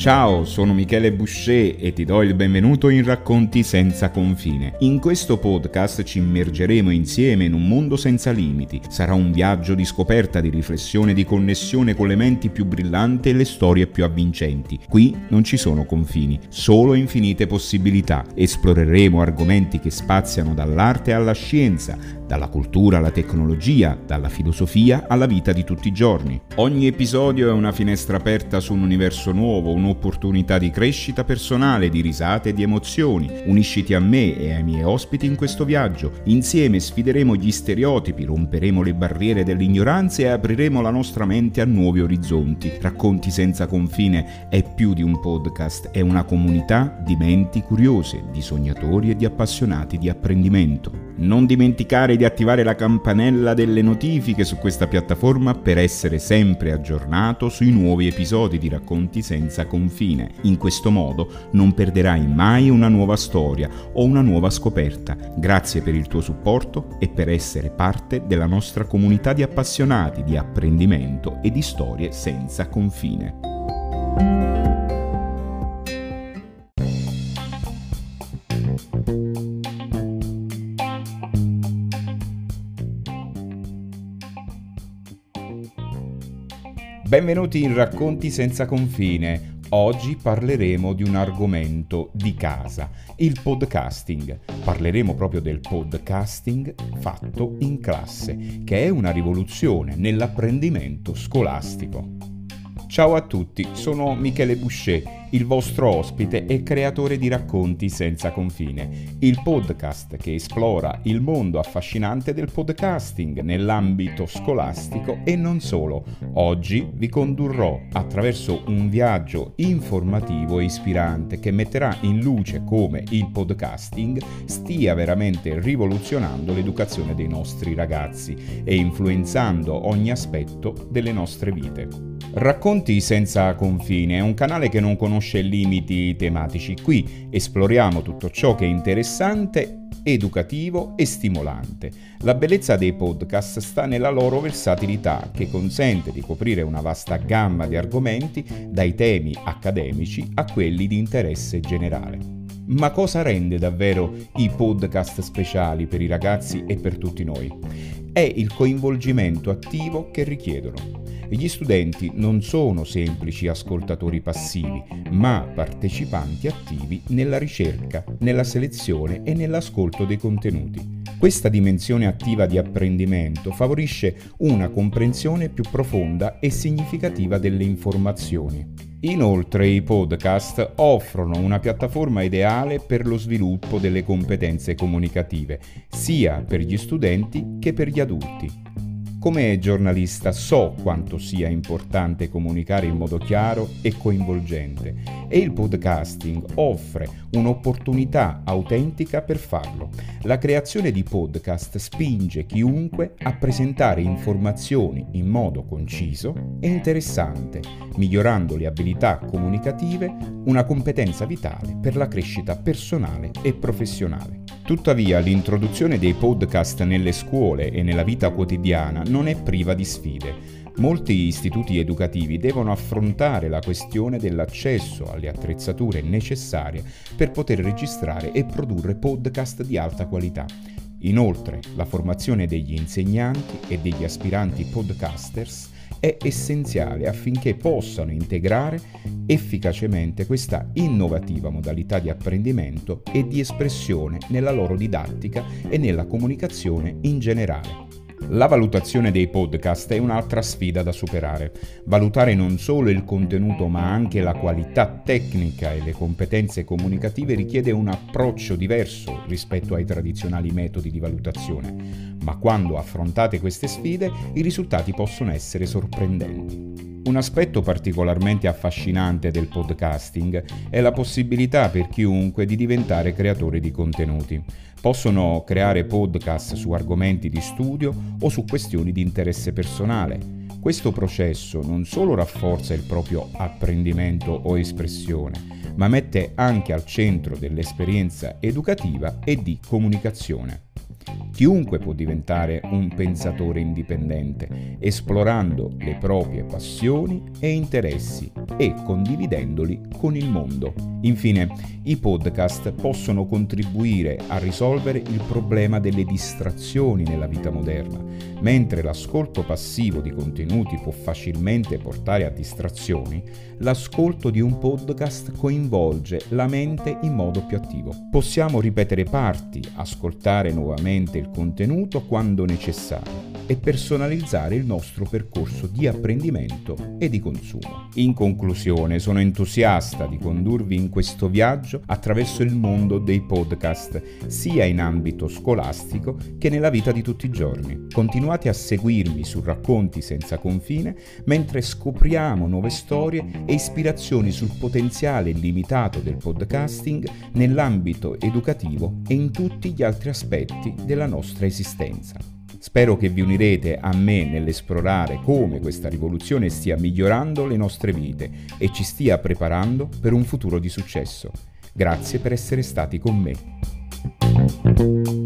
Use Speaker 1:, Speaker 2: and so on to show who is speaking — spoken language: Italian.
Speaker 1: Ciao, sono Michele Boucher e ti do il benvenuto in Racconti senza confine. In questo podcast ci immergeremo insieme in un mondo senza limiti. Sarà un viaggio di scoperta, di riflessione, di connessione con le menti più brillanti e le storie più avvincenti. Qui non ci sono confini, solo infinite possibilità. Esploreremo argomenti che spaziano dall'arte alla scienza, dalla cultura alla tecnologia, dalla filosofia alla vita di tutti i giorni. Ogni episodio è una finestra aperta su un universo nuovo, un'opportunità di crescita personale, di risate e di emozioni. Unisciti a me e ai miei ospiti in questo viaggio. Insieme sfideremo gli stereotipi, romperemo le barriere dell'ignoranza e apriremo la nostra mente a nuovi orizzonti. Racconti senza confine è più di un podcast, è una comunità di menti curiose, di sognatori e di appassionati di apprendimento. Non dimenticare di attivare la campanella delle notifiche su questa piattaforma per essere sempre aggiornato sui nuovi episodi di Racconti senza confine. In questo modo non perderai mai una nuova storia o una nuova scoperta. Grazie per il tuo supporto e per essere parte della nostra comunità di appassionati di apprendimento e di storie senza confine. Benvenuti in Racconti senza confine. Oggi parleremo di un argomento di casa, il podcasting. Parleremo proprio del podcasting fatto in classe, che è una rivoluzione nell'apprendimento scolastico. Ciao a tutti, sono Michele Boucher il vostro ospite e creatore di Racconti senza confine, il podcast che esplora il mondo affascinante del podcasting nell'ambito scolastico e non solo. Oggi vi condurrò attraverso un viaggio informativo e ispirante che metterà in luce come il podcasting stia veramente rivoluzionando l'educazione dei nostri ragazzi e influenzando ogni aspetto delle nostre vite. Racconti senza confine è un canale che non conosce limiti tematici. Qui esploriamo tutto ciò che è interessante, educativo e stimolante. La bellezza dei podcast sta nella loro versatilità che consente di coprire una vasta gamma di argomenti dai temi accademici a quelli di interesse generale. Ma cosa rende davvero i podcast speciali per i ragazzi e per tutti noi? È il coinvolgimento attivo che richiedono gli studenti non sono semplici ascoltatori passivi, ma partecipanti attivi nella ricerca, nella selezione e nell'ascolto dei contenuti. Questa dimensione attiva di apprendimento favorisce una comprensione più profonda e significativa delle informazioni. Inoltre i podcast offrono una piattaforma ideale per lo sviluppo delle competenze comunicative, sia per gli studenti che per gli adulti. Come giornalista so quanto sia importante comunicare in modo chiaro e coinvolgente e il podcasting offre un'opportunità autentica per farlo. La creazione di podcast spinge chiunque a presentare informazioni in modo conciso e interessante, migliorando le abilità comunicative, una competenza vitale per la crescita personale e professionale. Tuttavia l'introduzione dei podcast nelle scuole e nella vita quotidiana non è priva di sfide. Molti istituti educativi devono affrontare la questione dell'accesso alle attrezzature necessarie per poter registrare e produrre podcast di alta qualità. Inoltre, la formazione degli insegnanti e degli aspiranti podcasters è essenziale affinché possano integrare efficacemente questa innovativa modalità di apprendimento e di espressione nella loro didattica e nella comunicazione in generale. La valutazione dei podcast è un'altra sfida da superare. Valutare non solo il contenuto ma anche la qualità tecnica e le competenze comunicative richiede un approccio diverso rispetto ai tradizionali metodi di valutazione, ma quando affrontate queste sfide i risultati possono essere sorprendenti. Un aspetto particolarmente affascinante del podcasting è la possibilità per chiunque di diventare creatore di contenuti. Possono creare podcast su argomenti di studio o su questioni di interesse personale. Questo processo non solo rafforza il proprio apprendimento o espressione, ma mette anche al centro dell'esperienza educativa e di comunicazione. Chiunque può diventare un pensatore indipendente, esplorando le proprie passioni e interessi e condividendoli con il mondo. Infine, i podcast possono contribuire a risolvere il problema delle distrazioni nella vita moderna. Mentre l'ascolto passivo di contenuti può facilmente portare a distrazioni, l'ascolto di un podcast coinvolge la mente in modo più attivo. Possiamo ripetere parti, ascoltare nuovamente il contenuto quando necessario e personalizzare il nostro percorso di apprendimento e di consumo. In conclusione, sono entusiasta di condurvi in questo viaggio attraverso il mondo dei podcast, sia in ambito scolastico che nella vita di tutti i giorni. Continuate a seguirmi su Racconti senza confine mentre scopriamo nuove storie e ispirazioni sul potenziale illimitato del podcasting nell'ambito educativo e in tutti gli altri aspetti della nostra esistenza. Spero che vi unirete a me nell'esplorare come questa rivoluzione stia migliorando le nostre vite e ci stia preparando per un futuro di successo. Grazie per essere stati con me.